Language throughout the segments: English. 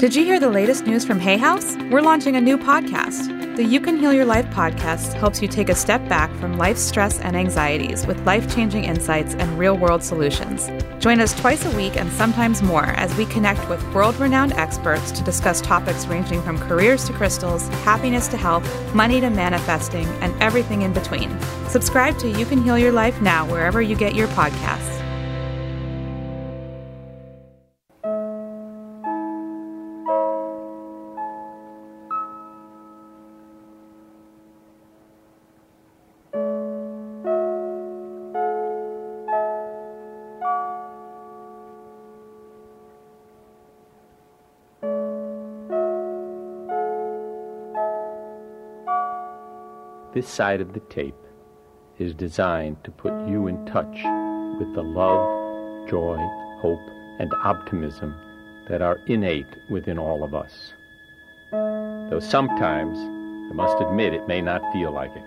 Did you hear the latest news from Hay House? We're launching a new podcast. The You Can Heal Your Life podcast helps you take a step back from life's stress and anxieties with life changing insights and real world solutions. Join us twice a week and sometimes more as we connect with world renowned experts to discuss topics ranging from careers to crystals, happiness to health, money to manifesting, and everything in between. Subscribe to You Can Heal Your Life now wherever you get your podcasts. This side of the tape is designed to put you in touch with the love, joy, hope, and optimism that are innate within all of us. Though sometimes, I must admit, it may not feel like it.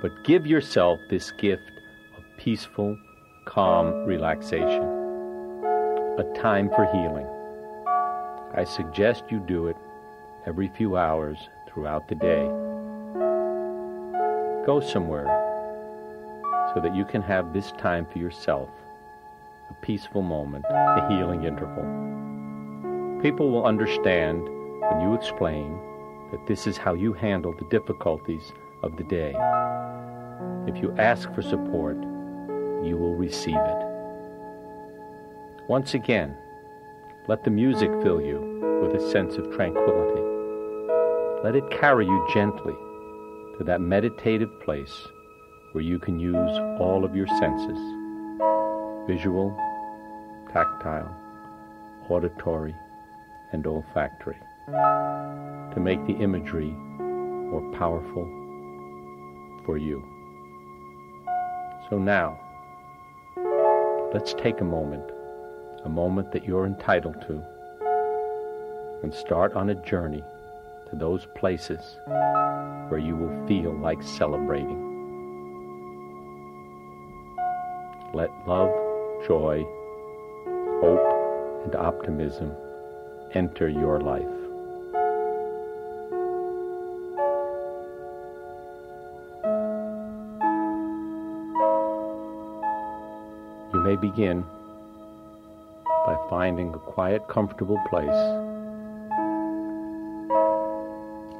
But give yourself this gift of peaceful, calm relaxation, a time for healing. I suggest you do it every few hours throughout the day. Go somewhere so that you can have this time for yourself, a peaceful moment, a healing interval. People will understand when you explain that this is how you handle the difficulties of the day. If you ask for support, you will receive it. Once again, let the music fill you with a sense of tranquility. Let it carry you gently to that meditative place where you can use all of your senses visual, tactile, auditory, and olfactory to make the imagery more powerful for you. So now, let's take a moment, a moment that you're entitled to, and start on a journey to those places where you will feel like celebrating. Let love, joy, hope, and optimism enter your life. You may begin by finding a quiet, comfortable place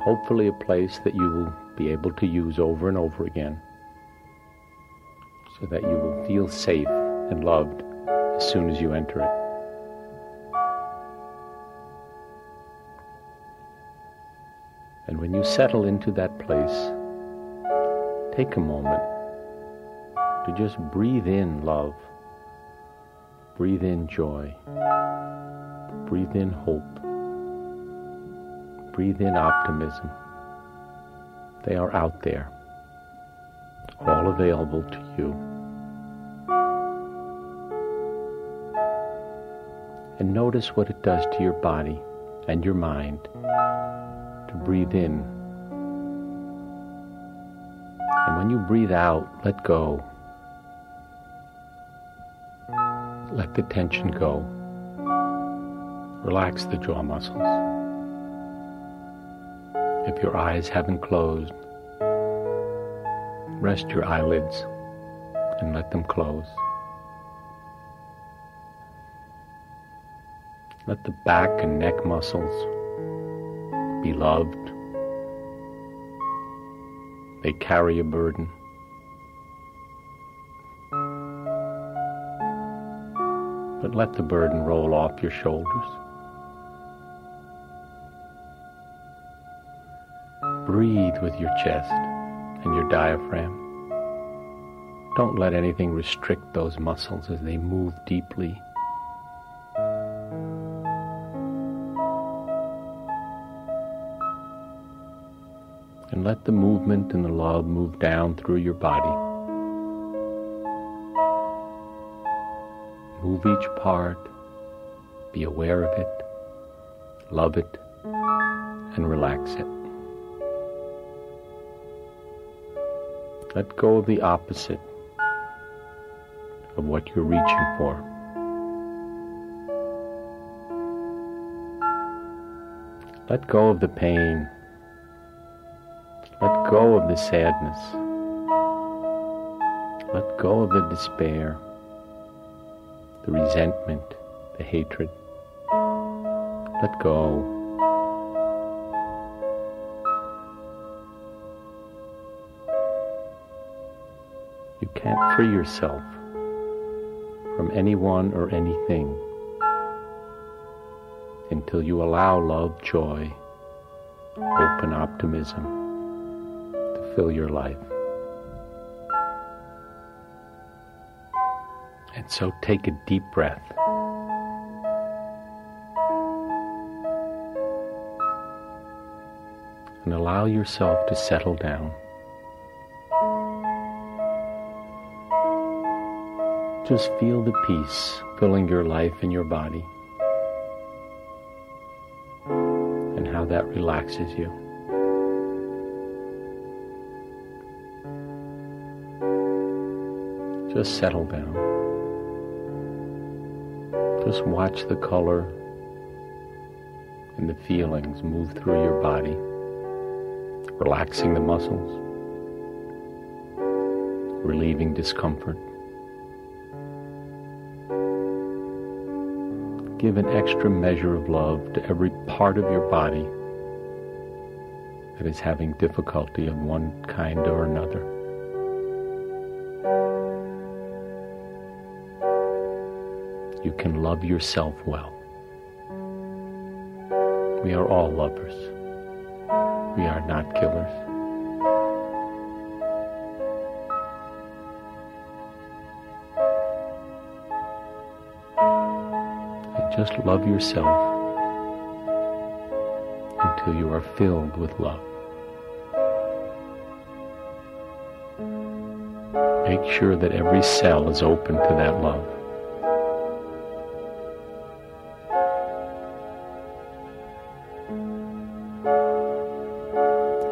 hopefully a place that you will be able to use over and over again so that you will feel safe and loved as soon as you enter it. And when you settle into that place, take a moment to just breathe in love, breathe in joy, breathe in hope breathe in optimism. They are out there, all available to you. And notice what it does to your body and your mind to breathe in. And when you breathe out, let go. Let the tension go. Relax the jaw muscles. If your eyes haven't closed, rest your eyelids and let them close. Let the back and neck muscles be loved. They carry a burden. But let the burden roll off your shoulders. Breathe with your chest and your diaphragm. Don't let anything restrict those muscles as they move deeply. And let the movement and the love move down through your body. Move each part, be aware of it, love it, and relax it. Let go of the opposite of what you're reaching for. Let go of the pain. Let go of the sadness. Let go of the despair, the resentment, the hatred. Let go. Can't free yourself from anyone or anything until you allow love, joy, open optimism to fill your life. And so take a deep breath. And allow yourself to settle down. Just feel the peace filling your life and your body and how that relaxes you. Just settle down. Just watch the color and the feelings move through your body, relaxing the muscles, relieving discomfort. Give an extra measure of love to every part of your body that is having difficulty of one kind or another. You can love yourself well. We are all lovers. We are not killers. Just love yourself until you are filled with love. Make sure that every cell is open to that love.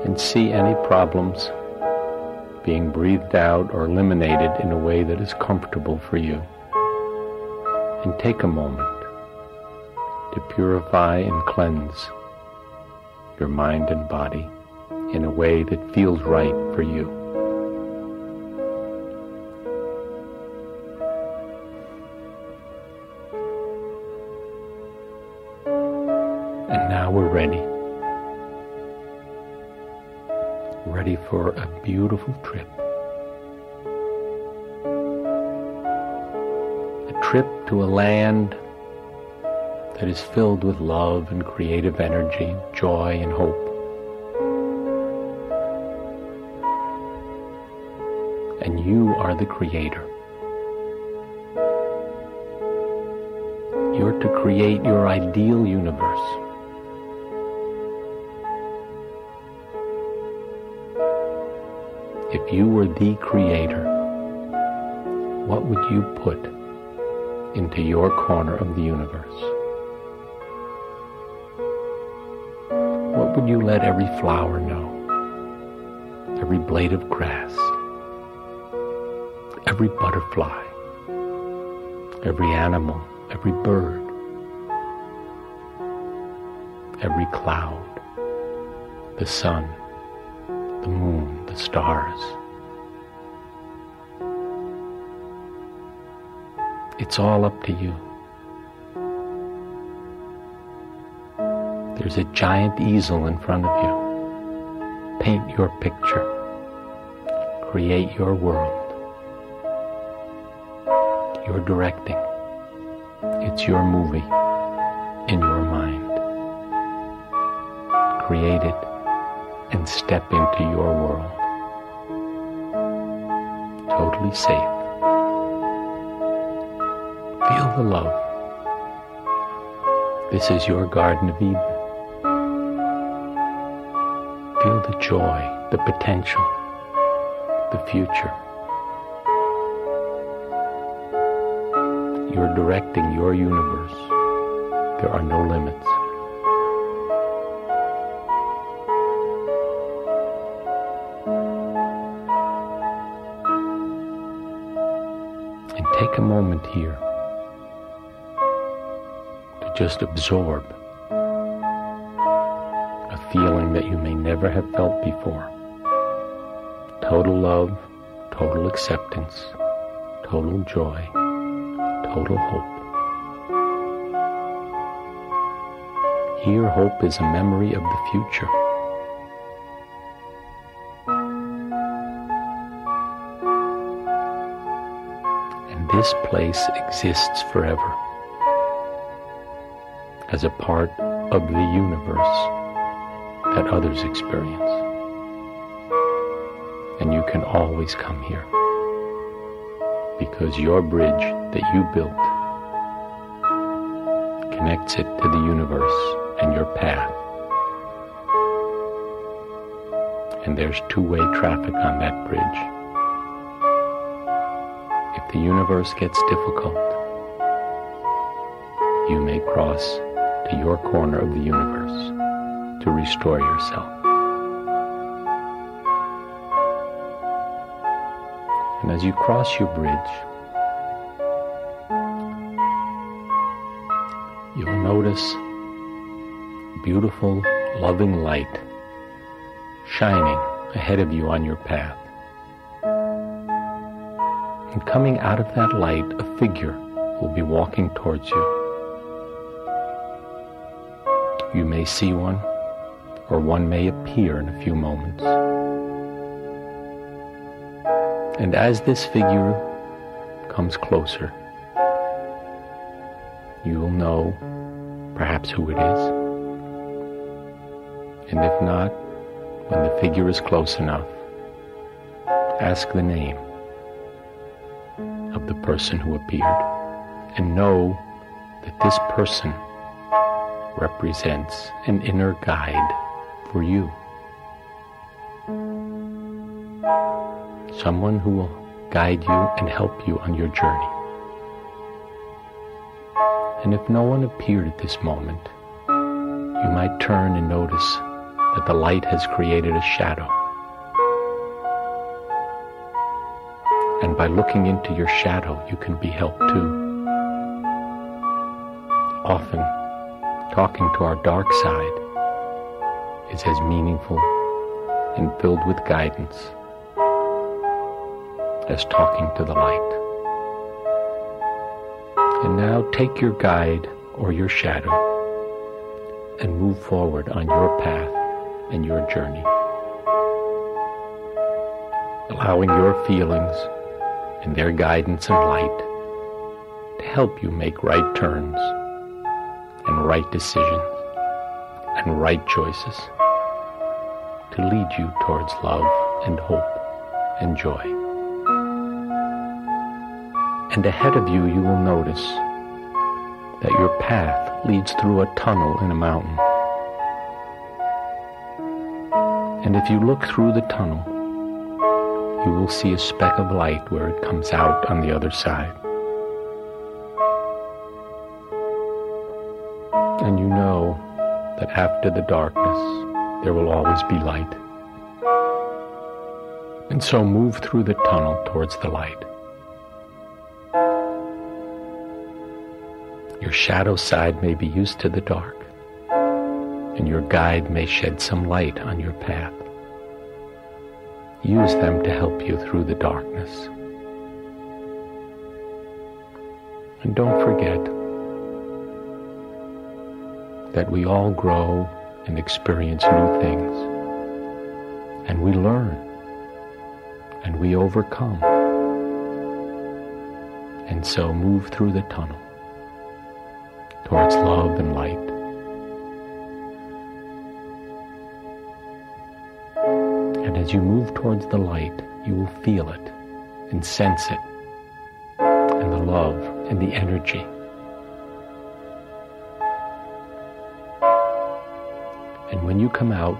And see any problems being breathed out or eliminated in a way that is comfortable for you. And take a moment to purify and cleanse your mind and body in a way that feels right for you. And now we're ready. Ready for a beautiful trip. A trip to a land that is filled with love and creative energy, joy and hope. And you are the creator. You're to create your ideal universe. If you were the creator, what would you put into your corner of the universe? Would you let every flower know? Every blade of grass, every butterfly, every animal, every bird, every cloud, the sun, the moon, the stars. It's all up to you. There's a giant easel in front of you. Paint your picture. Create your world. You're directing. It's your movie in your mind. Create it and step into your world. Totally safe. Feel the love. This is your Garden of Eden. The joy, the potential, the future. You're directing your universe. There are no limits. And take a moment here to just absorb feeling that you may never have felt before. Total love, total acceptance, total joy, total hope. Here, hope is a memory of the future. And this place exists forever as a part of the universe that others experience. And you can always come here because your bridge that you built connects it to the universe and your path. And there's two-way traffic on that bridge. If the universe gets difficult, you may cross to your corner of the universe to restore yourself. And as you cross your bridge, you'll notice beautiful, loving light shining ahead of you on your path. And coming out of that light, a figure will be walking towards you. You may see one, or one may appear in a few moments. And as this figure comes closer, you will know perhaps who it is. And if not, when the figure is close enough, ask the name of the person who appeared and know that this person represents an inner guide for you. Someone who will guide you and help you on your journey. And if no one appeared at this moment, you might turn and notice that the light has created a shadow. And by looking into your shadow, you can be helped too. Often, talking to our dark side is as meaningful and filled with guidance as talking to the light. And now take your guide or your shadow and move forward on your path and your journey. Allowing your feelings and their guidance and light to help you make right turns and right decisions and right choices to lead you towards love and hope and joy. And ahead of you, you will notice that your path leads through a tunnel in a mountain. And if you look through the tunnel, you will see a speck of light where it comes out on the other side. After the darkness, there will always be light. And so move through the tunnel towards the light. Your shadow side may be used to the dark and your guide may shed some light on your path. Use them to help you through the darkness. And don't forget that we all grow and experience new things. And we learn. And we overcome. And so move through the tunnel towards love and light. And as you move towards the light, you will feel it and sense it, and the love and the energy. When you come out,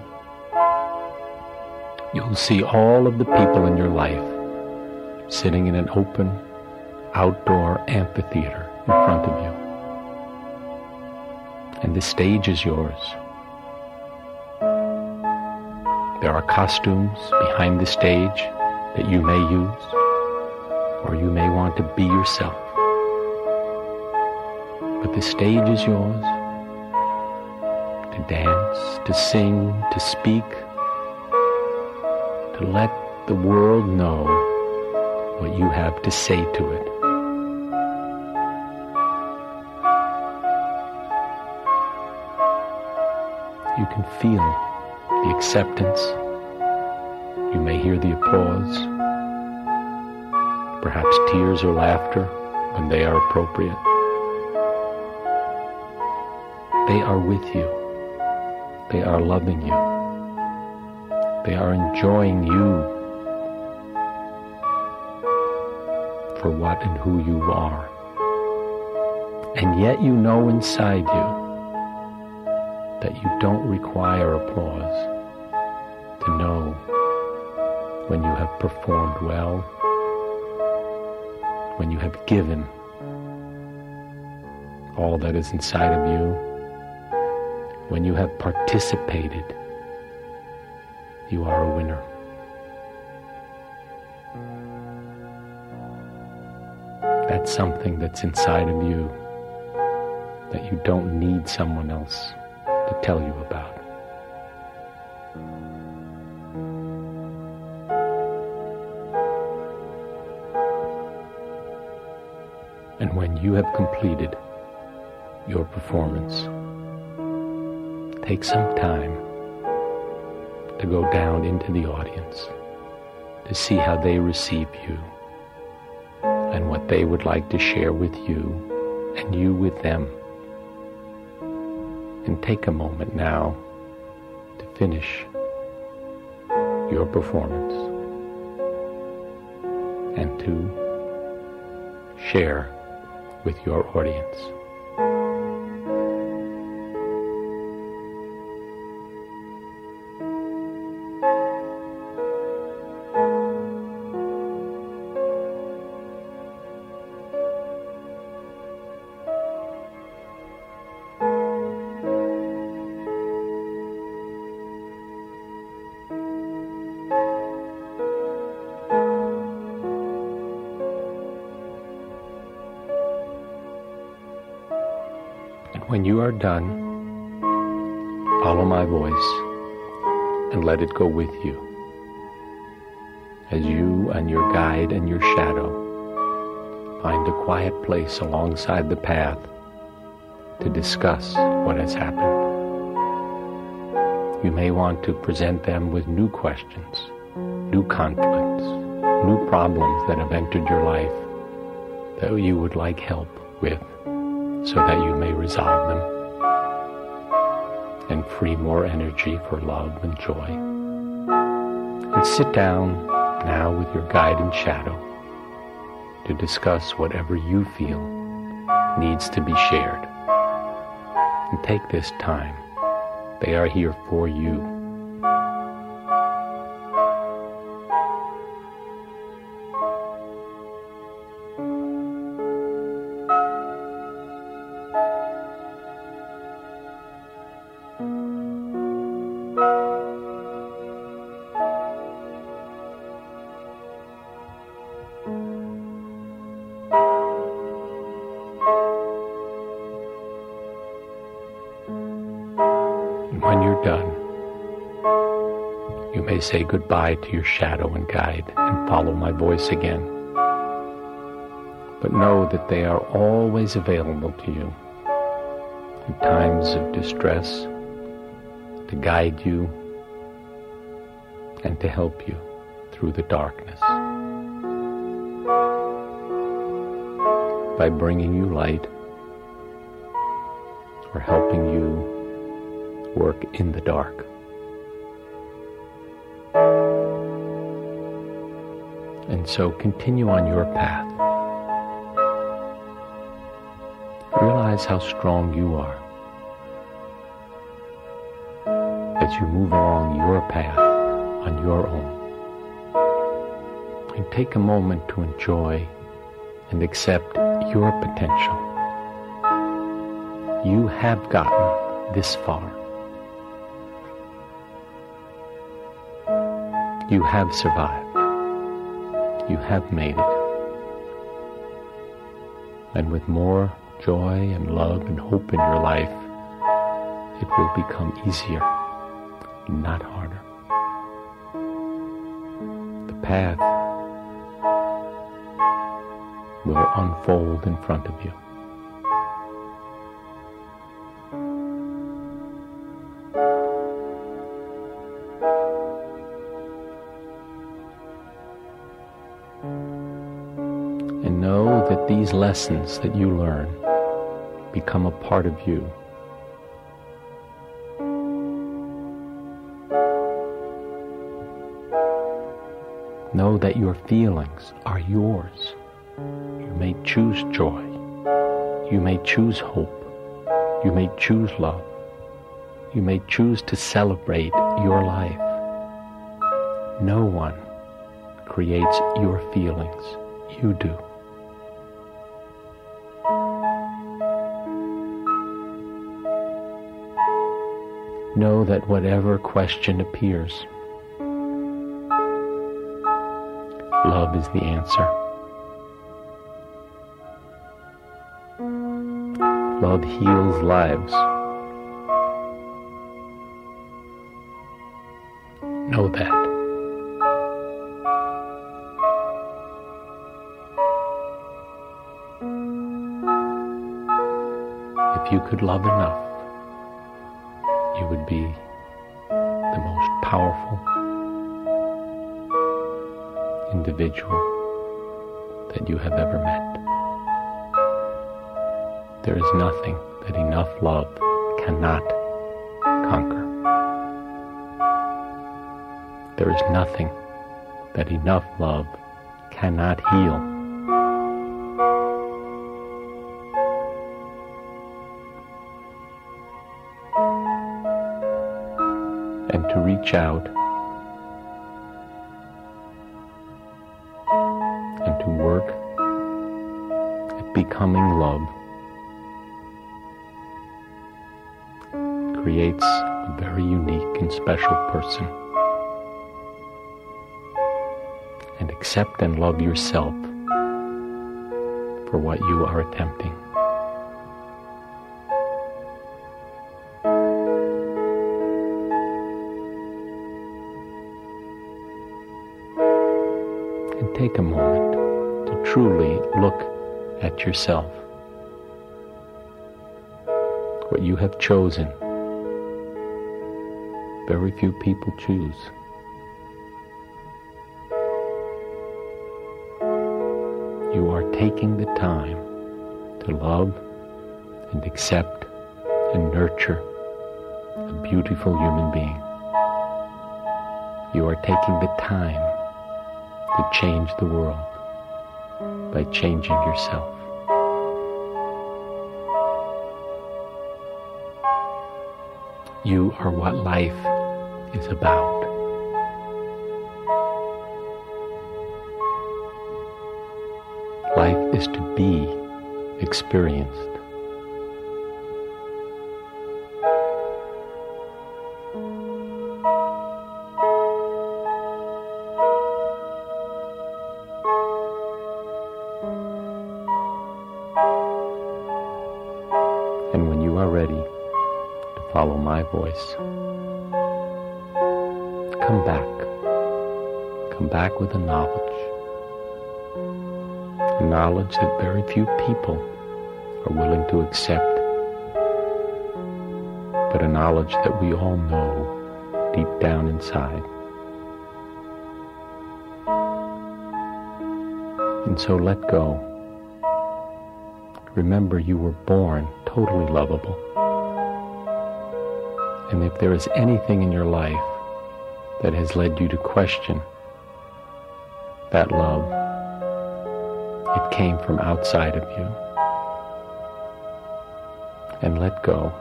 you'll see all of the people in your life sitting in an open, outdoor amphitheater in front of you. And the stage is yours. There are costumes behind the stage that you may use, or you may want to be yourself. But the stage is yours to dance, to sing, to speak, to let the world know what you have to say to it. You can feel the acceptance. You may hear the applause, perhaps tears or laughter when they are appropriate. They are with you. They are loving you. They are enjoying you for what and who you are. And yet you know inside you that you don't require applause to know when you have performed well, when you have given all that is inside of you, when you have participated, you are a winner. That's something that's inside of you that you don't need someone else to tell you about. And when you have completed your performance, take some time to go down into the audience to see how they receive you and what they would like to share with you and you with them. And take a moment now to finish your performance and to share with your audience. Done, follow my voice and let it go with you as you and your guide and your shadow find a quiet place alongside the path to discuss what has happened. You may want to present them with new questions, new conflicts, new problems that have entered your life that you would like help with so that you may resolve them and free more energy for love and joy. And sit down now with your guide and shadow to discuss whatever you feel needs to be shared. And take this time. They are here for you. Say goodbye to your shadow and guide and follow my voice again. But know that they are always available to you in times of distress to guide you and to help you through the darkness. By bringing you light or helping you work in the dark. And so continue on your path. Realize how strong you are as you move along your path on your own. And take a moment to enjoy and accept your potential. You have gotten this far. You have survived. You have made it. And with more joy and love and hope in your life, it will become easier, not harder. The path will unfold in front of you. Lessons that you learn become a part of you. Know that your feelings are yours. You may choose joy. You may choose hope. You may choose love. You may choose to celebrate your life. No one creates your feelings. You do. Know that whatever question appears, love is the answer. Love heals lives. Know that. If you could love enough, would be the most powerful individual that you have ever met. There is nothing that enough love cannot conquer. There is nothing that enough love cannot heal. To reach out and to work at becoming love creates a very unique and special person. And accept and love yourself for what you are attempting. Yourself. What you have chosen very few people choose. You are taking the time to love and accept and nurture a beautiful human being. You are taking the time to change the world by changing yourself. You are what life is about. Life is to be experienced. Come back. Come back with a knowledge. A knowledge that very few people are willing to accept, but a knowledge that we all know deep down inside. And so let go. Remember, you were born totally lovable. And if there is anything in your life that has led you to question that love, it came from outside of you. And let go.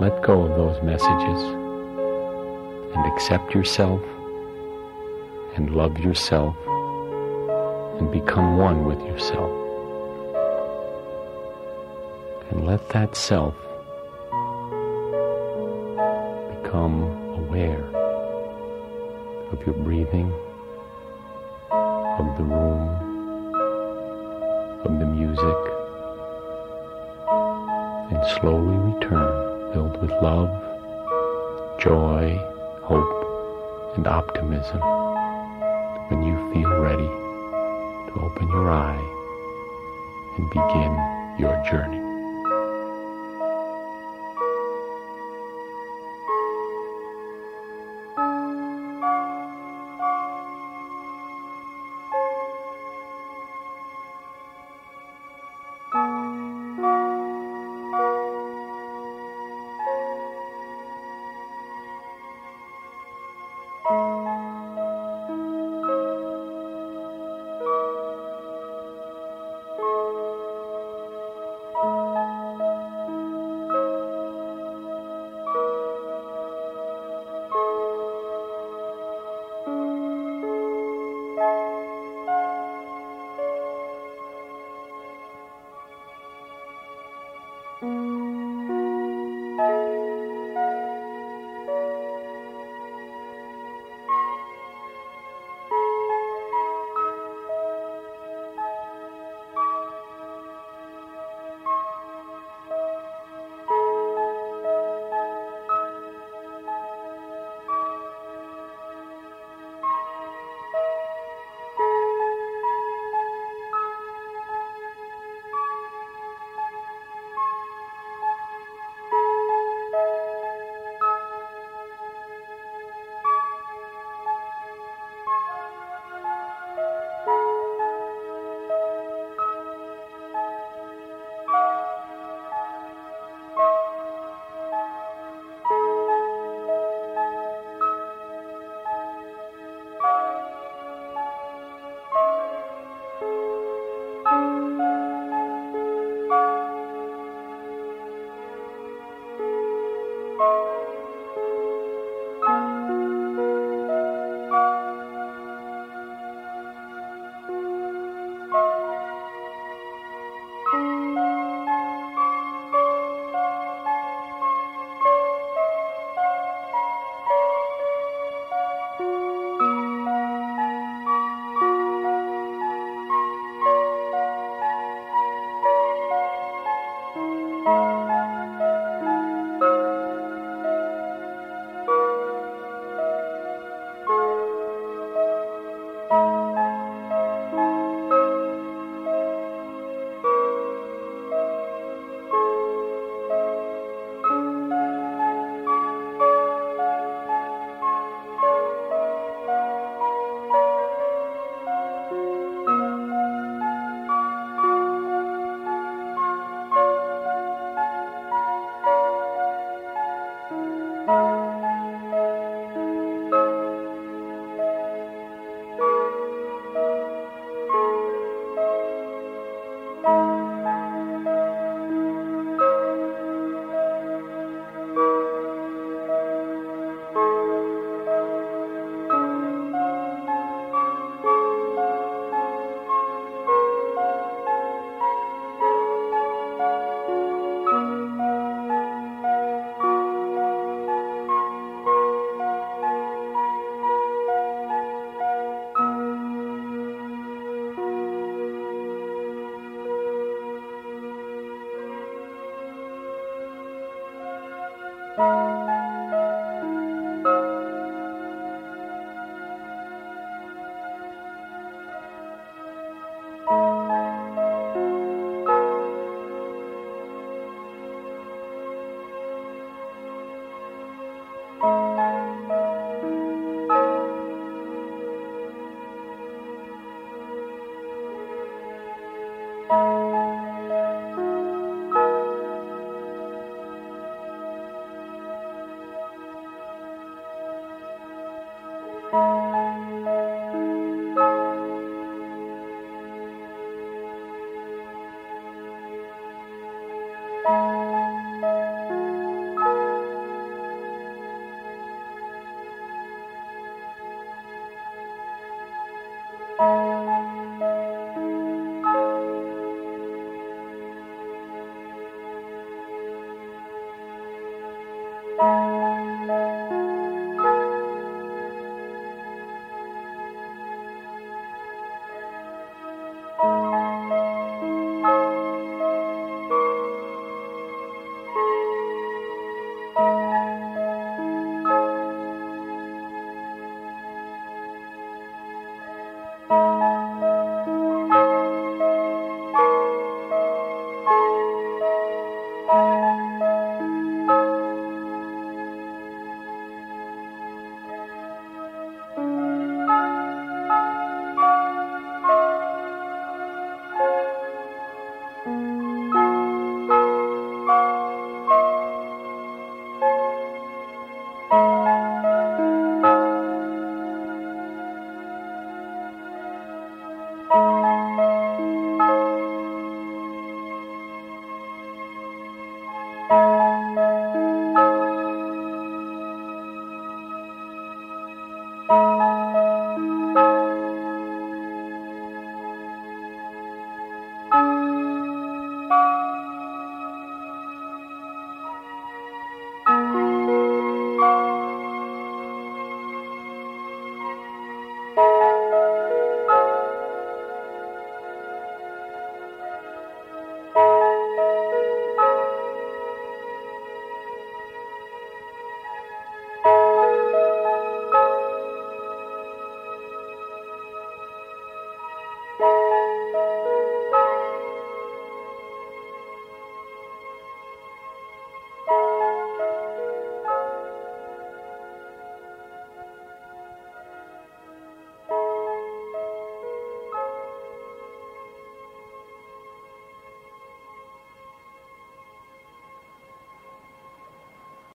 Let go of those messages and accept yourself and love yourself and become one with yourself. And let that self become aware of your breathing, of the room, of the music, and slowly return filled with love, joy, hope, and optimism when you feel ready to open your eye and begin your journey.